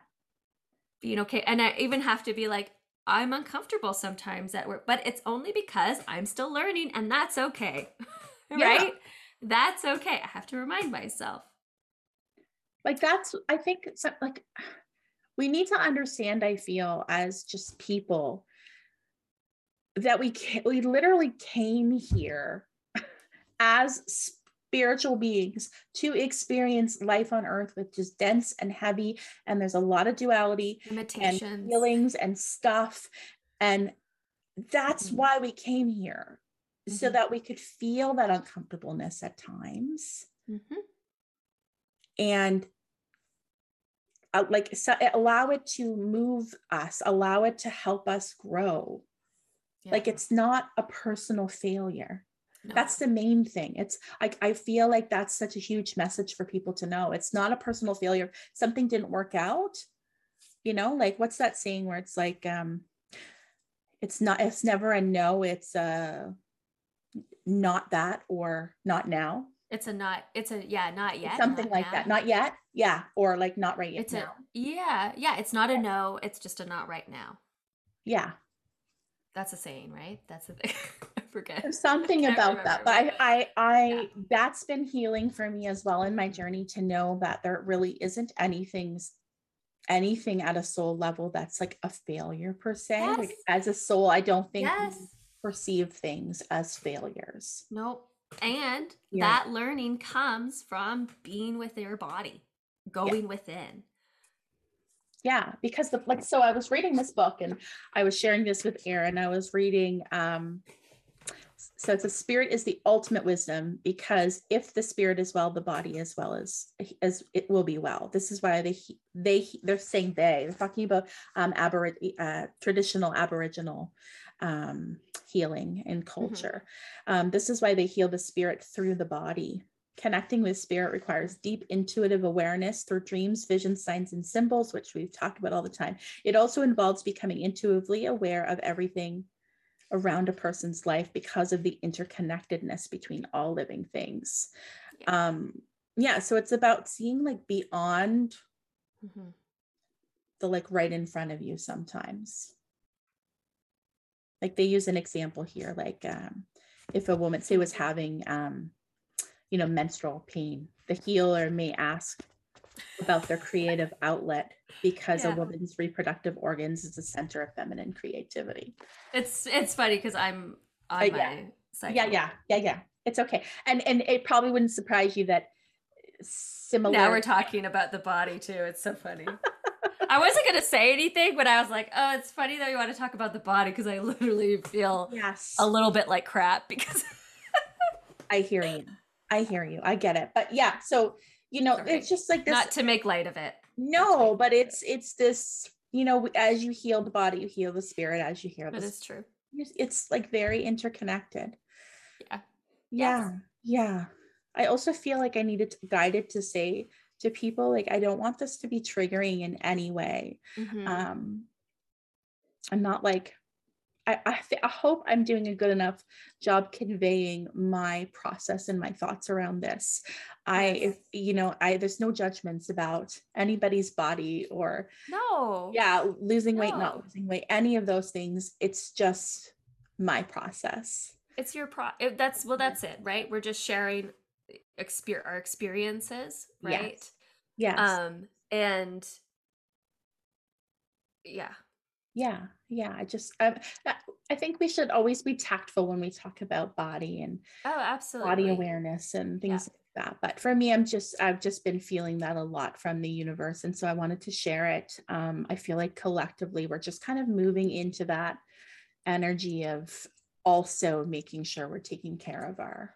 being okay and i even have to be like i'm uncomfortable sometimes at work but it's only because i'm still learning and that's okay right yeah. that's okay i have to remind myself like that's i think like we need to understand i feel as just people that we we literally came here as spiritual beings to experience life on earth which is dense and heavy and there's a lot of duality and feelings and stuff and that's mm-hmm. why we came here mm-hmm. so that we could feel that uncomfortableness at times mm-hmm. And uh, like so, allow it to move us allow it to help us grow yeah. Like it's not a personal failure. No. That's the main thing. It's like I feel like that's such a huge message for people to know. It's not a personal failure. Something didn't work out. You know, like what's that saying where it's like um it's not it's never a no, it's a not that or not now. It's a not, it's a yeah, not yet. It's something like now. that. Not yet. Yeah. Or like not right yet. It's now. a yeah, yeah. It's not a no, it's just a not right now. Yeah. That's a saying, right? That's a thing. I forget. There's something about that. But I I I yeah. that's been healing for me as well in my journey to know that there really isn't anything anything at a soul level that's like a failure per se. Yes. Like as a soul, I don't think yes. perceive things as failures. Nope. And yeah. that learning comes from being with your body, going yeah. within yeah because the like so i was reading this book and i was sharing this with Erin i was reading um so it's a spirit is the ultimate wisdom because if the spirit is well the body as well as as it will be well this is why they they they're saying they they're talking about um aborig- uh, traditional aboriginal um healing and mm-hmm. culture mm-hmm. um this is why they heal the spirit through the body Connecting with spirit requires deep intuitive awareness through dreams, visions, signs, and symbols, which we've talked about all the time. It also involves becoming intuitively aware of everything around a person's life because of the interconnectedness between all living things. Yeah. Um, yeah, so it's about seeing like beyond mm-hmm. the like right in front of you sometimes. Like they use an example here, like um, if a woman say was having um, you know, menstrual pain. The healer may ask about their creative outlet because yeah. a woman's reproductive organs is the center of feminine creativity. It's it's funny because I'm on uh, my yeah. yeah, yeah, yeah, yeah. It's okay, and and it probably wouldn't surprise you that similar. Now we're talking about the body too. It's so funny. I wasn't gonna say anything, but I was like, "Oh, it's funny that you want to talk about the body because I literally feel yes a little bit like crap because." I hear you. I hear you. I get it. But yeah, so you know, Sorry. it's just like this not to make light of it. No, but it's it's this, you know, as you heal the body, you heal the spirit as you hear this. That is true. It's like very interconnected. Yeah. Yeah. Yes. Yeah. I also feel like I needed to, guided to say to people like I don't want this to be triggering in any way. Mm-hmm. Um I'm not like I, I, th- I, hope I'm doing a good enough job conveying my process and my thoughts around this. I, if, you know, I there's no judgments about anybody's body or no, yeah, losing no. weight, not losing weight, any of those things. It's just my process. It's your pro. That's well, that's it, right? We're just sharing exper- our experiences, right? Yes. yes. Um, and yeah, yeah yeah i just I, I think we should always be tactful when we talk about body and oh absolutely body awareness and things yeah. like that but for me i'm just i've just been feeling that a lot from the universe and so i wanted to share it um, i feel like collectively we're just kind of moving into that energy of also making sure we're taking care of our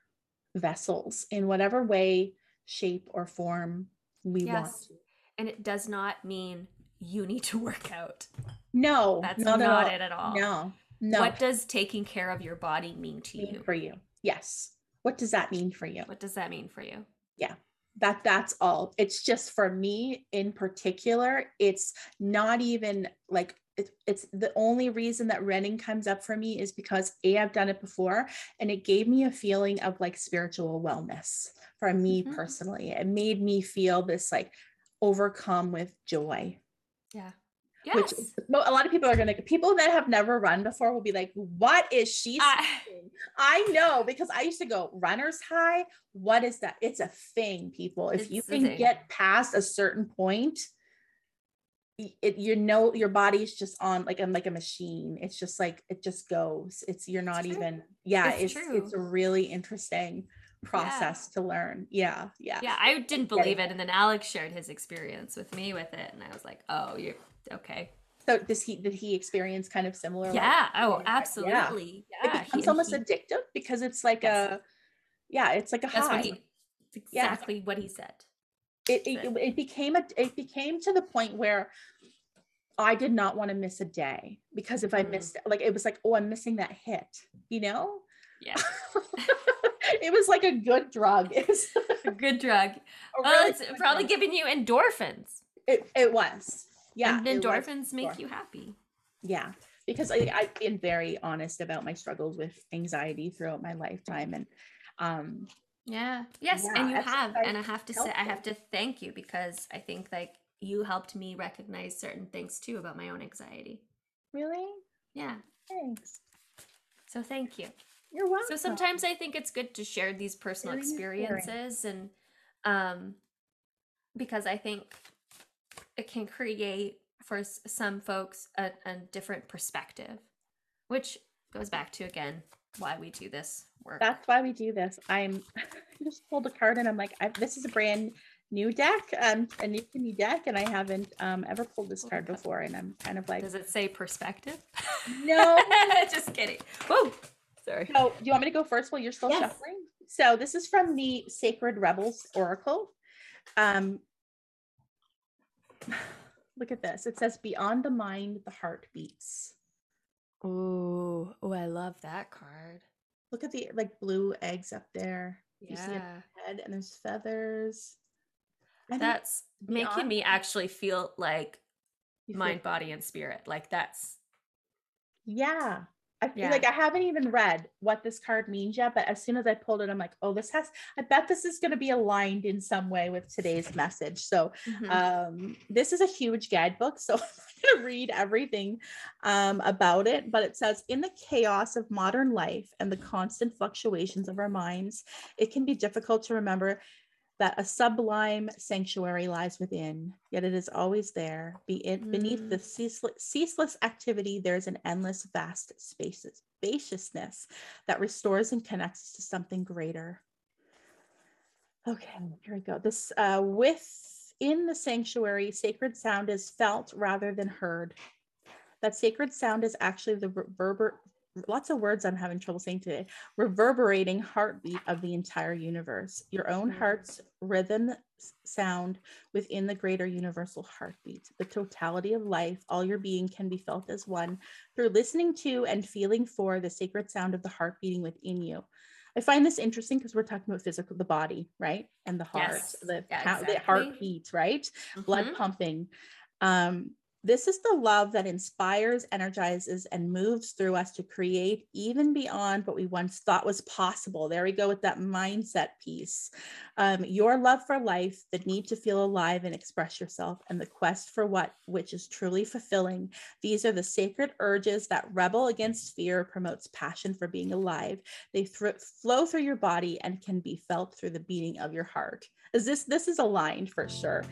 vessels in whatever way shape or form we yes. want to. and it does not mean you need to work out. No, that's not, not at it at all. No, no. What does taking care of your body mean to mean you? For you, yes. What does that mean for you? What does that mean for you? Yeah, that that's all it's just for me in particular it's not even like it, it's the only reason that running comes up for me is because a i've done it before and it gave me a feeling of like spiritual wellness for me mm-hmm. personally it made me feel this like overcome with joy yeah Yes. Which a lot of people are gonna people that have never run before will be like, what is she I, I know because I used to go runner's high. What is that? It's a thing, people. If you can get past a certain point, it you know your body's just on like I'm like a machine. It's just like it just goes. It's you're not it's even yeah, it's it's, it's, a really interesting process yeah. to learn. Yeah, yeah. Yeah, I didn't believe it. And then Alex shared his experience with me with it. And I was like, oh, you okay. So does he did he experience kind of similar? Yeah. Like, oh, absolutely. Yeah. yeah. It becomes he, almost he, addictive because it's like yes. a yeah, it's like a That's high. What he, exactly yeah. what he said. It, it, it became a it became to the point where I did not want to miss a day because if I mm. missed like it was like oh I'm missing that hit you know? Yeah. It was like a good drug. Was a good drug. Well it's probably drug. giving you endorphins. It, it was. Yeah and endorphins make you happy. Yeah because I, i've been very honest about my struggles with anxiety throughout my lifetime and um yeah. Yes yeah, and you have and i have to say i have to thank you because i think like you helped me recognize certain things too about my own anxiety. Really? Yeah. Thanks. So thank you. You're welcome so sometimes i think it's good to share these personal experiences and um because i think it can create for some folks a, a different perspective, which goes back to again why we do this work. That's why we do this. I'm I just pulled a card and I'm like, I, this is a brand new deck, um, a new to me deck, and I haven't um ever pulled this card before, and I'm kind of like, does it say perspective? No, just kidding. Whoa, sorry. So, do you want me to go first while you're still yes. shuffling? So, this is from the Sacred Rebels Oracle. Um, look at this. It says, Beyond the mind, the heart beats. Oh, oh, I love that card. Look at the like blue eggs up there. Yeah. You see a head and there's feathers. that's making me actually feel like mind, body, and spirit. Like that's yeah. I feel yeah. like I haven't even read what this card means yet, but as soon as I pulled it, I'm like, oh, this has, I bet this is going to be aligned in some way with today's message. So, mm-hmm. um, this is a huge guidebook. So, I'm going to read everything um, about it. But it says, in the chaos of modern life and the constant fluctuations of our minds, it can be difficult to remember that a sublime sanctuary lies within, yet it is always there. Be it beneath the mm. ceaseless, ceaseless activity, there's an endless, vast spaces, spaciousness that restores and connects us to something greater. Okay, here we go. This uh, within the sanctuary, sacred sound is felt rather than heard. That sacred sound is actually the reverber- lots of words I'm having trouble saying today, reverberating heartbeat of the entire universe, your own mm. heart's rhythm sound within the greater universal heartbeat. The totality of life, all your being can be felt as one through listening to and feeling for the sacred sound of the heart beating within you. I find this interesting because we're talking about physical, the body, right? And the heart, yes. the, yeah, exactly. the heartbeat, right? Mm-hmm. Blood pumping. Um, this is the love that inspires, energizes, and moves through us to create even beyond what we once thought was possible. There we go with that mindset piece. Um, your love for life, the need to feel alive and express yourself, and the quest for what which is truly fulfilling. These are the sacred urges that rebel against fear, promotes passion for being alive. They th- flow through your body and can be felt through the beating of your heart. Is this this is aligned for sure?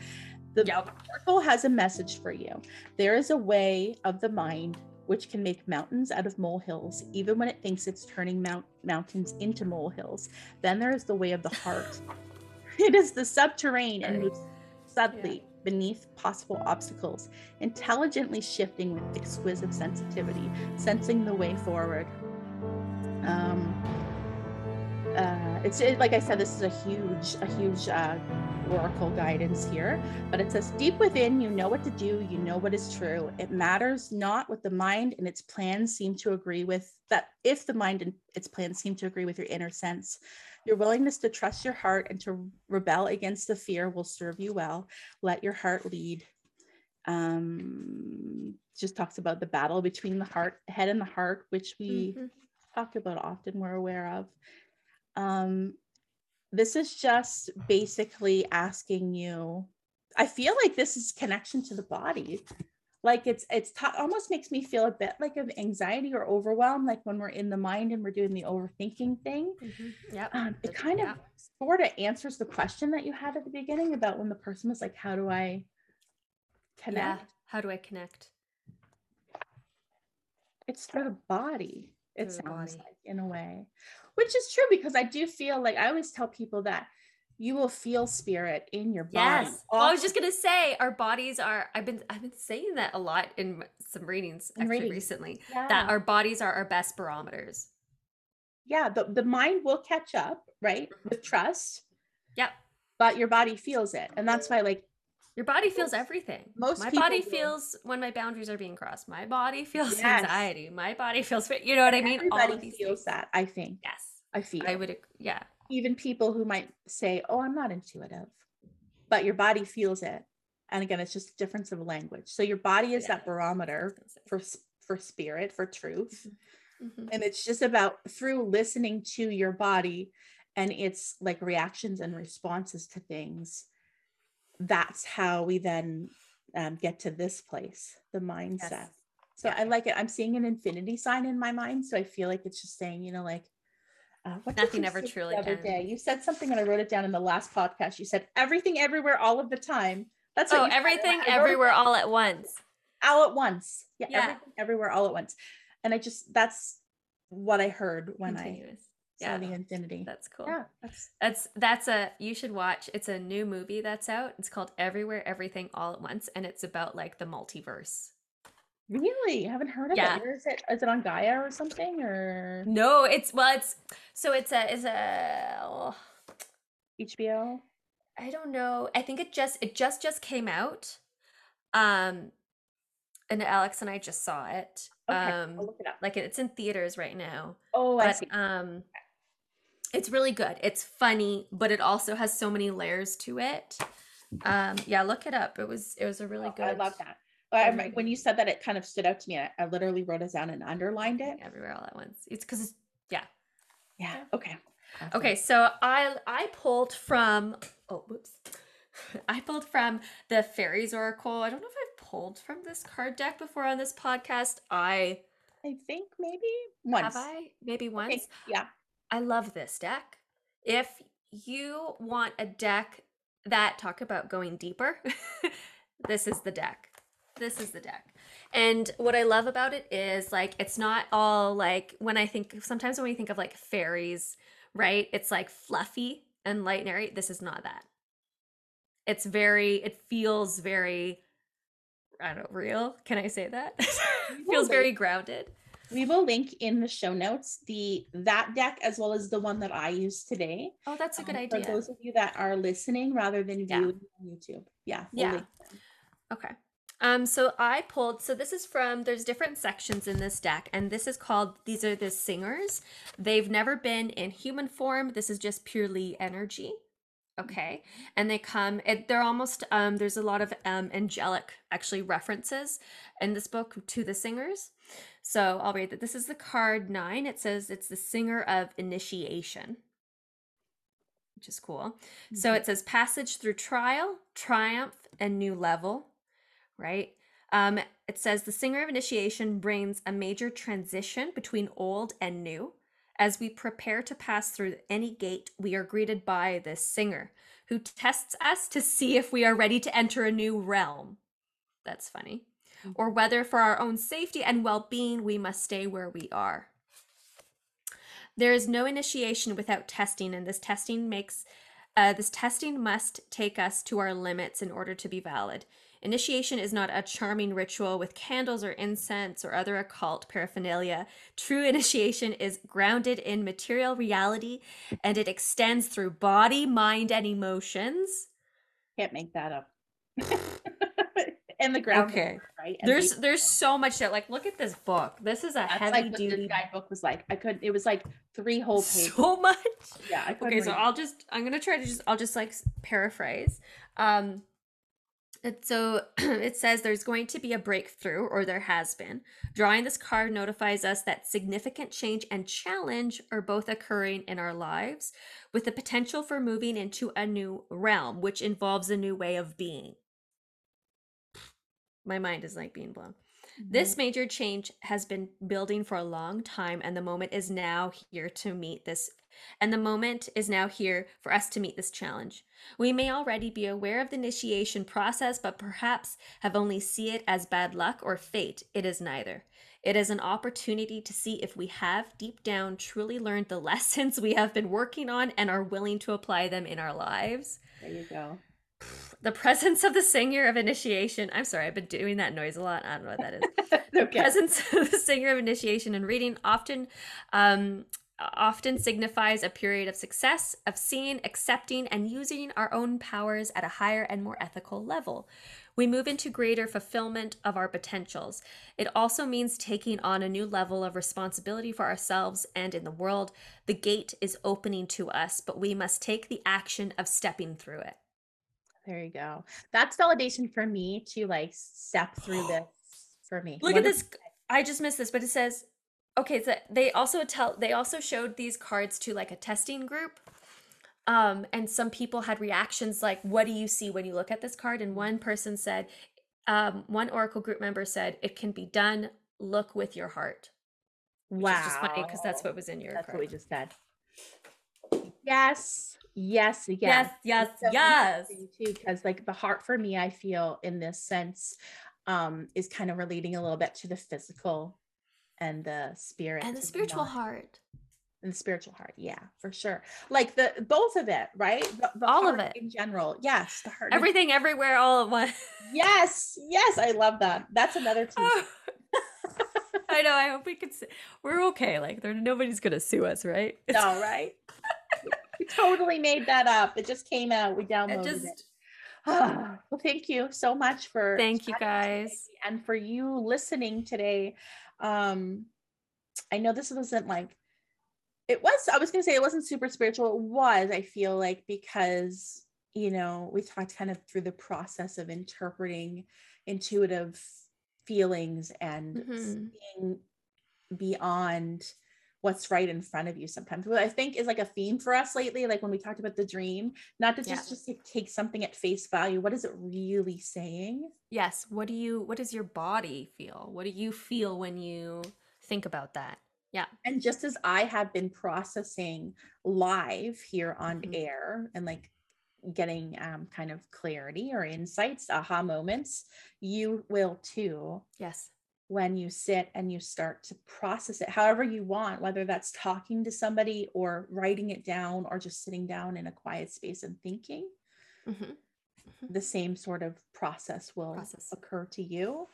The yep. Oracle has a message for you. There is a way of the mind which can make mountains out of molehills, even when it thinks it's turning mount- mountains into molehills. Then there is the way of the heart. it is the subterranean and moves subtly yeah. beneath possible obstacles, intelligently shifting with exquisite sensitivity, sensing the way forward. Um, it's it, like I said, this is a huge, a huge uh, oracle guidance here. But it says, deep within, you know what to do. You know what is true. It matters not what the mind and its plans seem to agree with. That if the mind and its plans seem to agree with your inner sense, your willingness to trust your heart and to rebel against the fear will serve you well. Let your heart lead. Um, just talks about the battle between the heart, head, and the heart, which we mm-hmm. talk about often. We're aware of. Um, this is just basically asking you. I feel like this is connection to the body like it's it's t- almost makes me feel a bit like of anxiety or overwhelm like when we're in the mind and we're doing the overthinking thing mm-hmm. yeah um, it kind yeah. of sort of answers the question that you had at the beginning about when the person was like how do i connect yeah. how do i connect it's through the body it through sounds body. like in a way which is true because i do feel like i always tell people that you will feel spirit in your body. Yes. Well, I was just gonna say our bodies are. I've been I've been saying that a lot in some readings actually readings. recently. Yeah. That our bodies are our best barometers. Yeah, the the mind will catch up, right, mm-hmm. with trust. Yep. But your body feels it, and that's why, like, your body feels everything. Most my body do. feels when my boundaries are being crossed. My body feels yes. anxiety. My body feels, you know what I mean. Everybody All of these feels things. that. I think. Yes, I feel. I would. Yeah even people who might say, Oh, I'm not intuitive, but your body feels it. And again, it's just a difference of language. So your body is yeah. that barometer for for spirit, for truth. Mm-hmm. mm-hmm. And it's just about through listening to your body and its like reactions and responses to things. That's how we then um, get to this place, the mindset. Yes. So yeah. I like it. I'm seeing an infinity sign in my mind. So I feel like it's just saying, you know, like uh, Nothing ever truly the day? You said something and I wrote it down in the last podcast. You said everything everywhere all of the time. That's oh, everything everywhere all at once. All at once. Yeah, yeah. Everything everywhere all at once. And I just that's what I heard when Continuous. I yeah. the infinity. That's cool. Yeah, that's that's that's a you should watch. It's a new movie that's out. It's called Everywhere Everything All at Once, and it's about like the multiverse. Really? I haven't heard of yeah. it. Where is it? Is it on Gaia or something? Or no, it's well, it's so it's a is a oh, HBO. I don't know. I think it just it just just came out. Um and Alex and I just saw it. Okay, um I'll look it up. like it's in theaters right now. Oh, but, I see. Um it's really good. It's funny, but it also has so many layers to it. Um yeah, look it up. It was it was a really oh, good I love that. I, when you said that, it kind of stood out to me. I, I literally wrote it down and underlined it. Everywhere all at once. It's because it's yeah. Yeah. Okay. Awesome. Okay. So I I pulled from oh whoops. I pulled from the Faeries' Oracle. I don't know if I've pulled from this card deck before on this podcast. I I think maybe once. Have I? Maybe once. Yeah. I love this deck. If you want a deck that talk about going deeper, this is the deck this is the deck. And what I love about it is like it's not all like when I think sometimes when we think of like fairies, right? It's like fluffy and light and airy. This is not that. It's very, it feels very, I don't know, real. Can I say that? feels very grounded. We will link in the show notes the that deck as well as the one that I use today. Oh, that's a good um, idea. For those of you that are listening rather than viewing yeah. on YouTube. Yeah. We'll yeah. Okay. Um, so I pulled, so this is from, there's different sections in this deck, and this is called, these are the singers. They've never been in human form. This is just purely energy. Okay. And they come, it, they're almost, um, there's a lot of um, angelic actually references in this book to the singers. So I'll read that. This is the card nine. It says it's the singer of initiation which is cool. Mm-hmm. So it says passage through trial, triumph, and new level right? Um, it says the singer of initiation brings a major transition between old and new. As we prepare to pass through any gate, we are greeted by this singer who tests us to see if we are ready to enter a new realm. That's funny. Or whether for our own safety and well being, we must stay where we are. There is no initiation without testing, and this testing makes uh, this testing must take us to our limits in order to be valid. Initiation is not a charming ritual with candles or incense or other occult paraphernalia. True initiation is grounded in material reality and it extends through body, mind, and emotions. Can't make that up. and the ground. Okay. Right. And there's there's so much that like look at this book. This is a That's heavy like duty guidebook was like. I could it was like three whole pages. So much. Yeah. okay, so I'll just I'm gonna try to just I'll just like paraphrase. Um so it says there's going to be a breakthrough, or there has been. Drawing this card notifies us that significant change and challenge are both occurring in our lives, with the potential for moving into a new realm, which involves a new way of being my mind is like being blown. Mm-hmm. This major change has been building for a long time, and the moment is now here to meet this. And the moment is now here for us to meet this challenge. We may already be aware of the initiation process, but perhaps have only see it as bad luck or fate. It is neither. It is an opportunity to see if we have deep down truly learned the lessons we have been working on and are willing to apply them in our lives. There you go the presence of the singer of initiation. I'm sorry, I've been doing that noise a lot. I don't know what that is. okay. The presence of the singer of initiation and reading often um, often signifies a period of success, of seeing, accepting, and using our own powers at a higher and more ethical level. We move into greater fulfillment of our potentials. It also means taking on a new level of responsibility for ourselves and in the world. The gate is opening to us, but we must take the action of stepping through it. There you go. That's validation for me to like step through this for me. Look what at this. I just missed this, but it says, okay, so they also tell they also showed these cards to like a testing group. Um, and some people had reactions like, what do you see when you look at this card? And one person said, um, one Oracle group member said, it can be done. Look with your heart. Which wow. just funny because that's what was in your That's card. what we just said. Yes. Yes, yes, yes, yes, so yes. Too, because like the heart for me, I feel in this sense, um, is kind of relating a little bit to the physical and the spirit and the spiritual heart. And the spiritual heart yeah for sure. Like the both of it right? The, the all of it. in general yes the heart everything everywhere all at once. Yes yes i love that. That's another team i know i hope we could say we're okay like there nobody's gonna sue us right? No right? we totally made that up. It just came out. We downloaded it. Just... it. well, thank you so much for thank you guys and for you listening today. Um, I know this wasn't like it was. I was gonna say it wasn't super spiritual. It was. I feel like because you know we talked kind of through the process of interpreting intuitive feelings and mm-hmm. seeing beyond what's right in front of you sometimes what i think is like a theme for us lately like when we talked about the dream not to just yeah. just like take something at face value what is it really saying? Yes what do you what does your body feel? What do you feel when you think about that? Yeah. And just as i have been processing live here on mm-hmm. air and like getting um, kind of clarity or insights aha moments you will too yes when you sit and you start to process it however you want, whether that's talking to somebody or writing it down or just sitting down in a quiet space and thinking. Mm-hmm. Mm-hmm. The same sort of process will process. occur to you.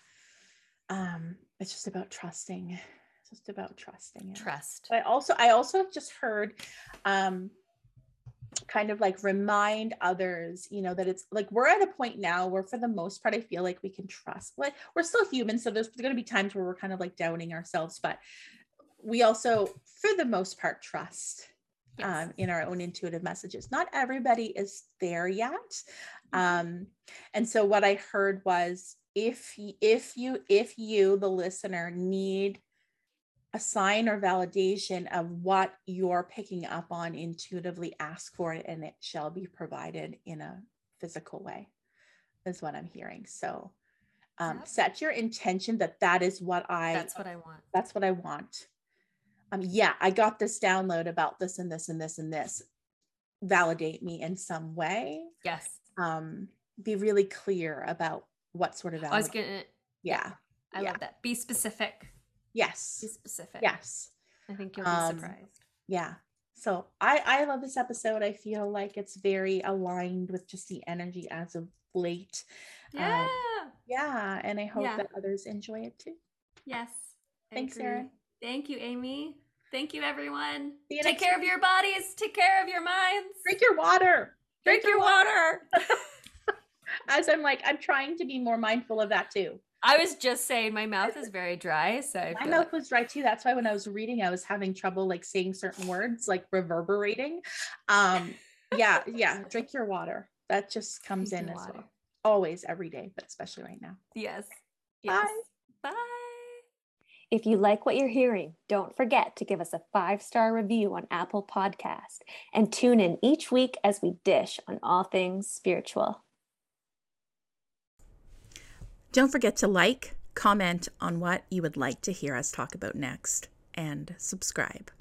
Um, it's just about trusting. It's just about trusting. It. Trust. But I also, I also just heard um, kind of like remind others you know that it's like we're at a point now where for the most part i feel like we can trust like we're still human so there's going to be times where we're kind of like doubting ourselves but we also for the most part trust yes. um, in our own intuitive messages not everybody is there yet mm-hmm. um, and so what i heard was if if you if you the listener need a sign or validation of what you're picking up on intuitively ask for it and it shall be provided in a physical way is what i'm hearing. So um, yep. set your intention that that is what i that's what i want. that's what i want. Um yeah i got this download about this and this and this and this. Validate me in some way. Yes. Um be really clear about what sort of validation. i was gonna yeah. I yeah. love that. Be specific Yes. Be specific. Yes. I think you'll be um, surprised. Yeah. So I I love this episode. I feel like it's very aligned with just the energy as of late. Yeah. Yeah. And I hope yeah. that others enjoy it too. Yes. Thanks, Erin. Thank you, Amy. Thank you, everyone. You Take care week. of your bodies. Take care of your minds. Drink your water. Drink, Drink your water. water. As I'm like, I'm trying to be more mindful of that too. I was just saying my mouth is very dry. So I my mouth like... was dry too. That's why when I was reading, I was having trouble like saying certain words, like reverberating. Um, yeah, yeah. Drink your water. That just comes Drink in as water. well. Always, every day, but especially right now. Yes. yes. Bye. Bye. If you like what you're hearing, don't forget to give us a five star review on Apple Podcast and tune in each week as we dish on all things spiritual. Don't forget to like, comment on what you would like to hear us talk about next, and subscribe.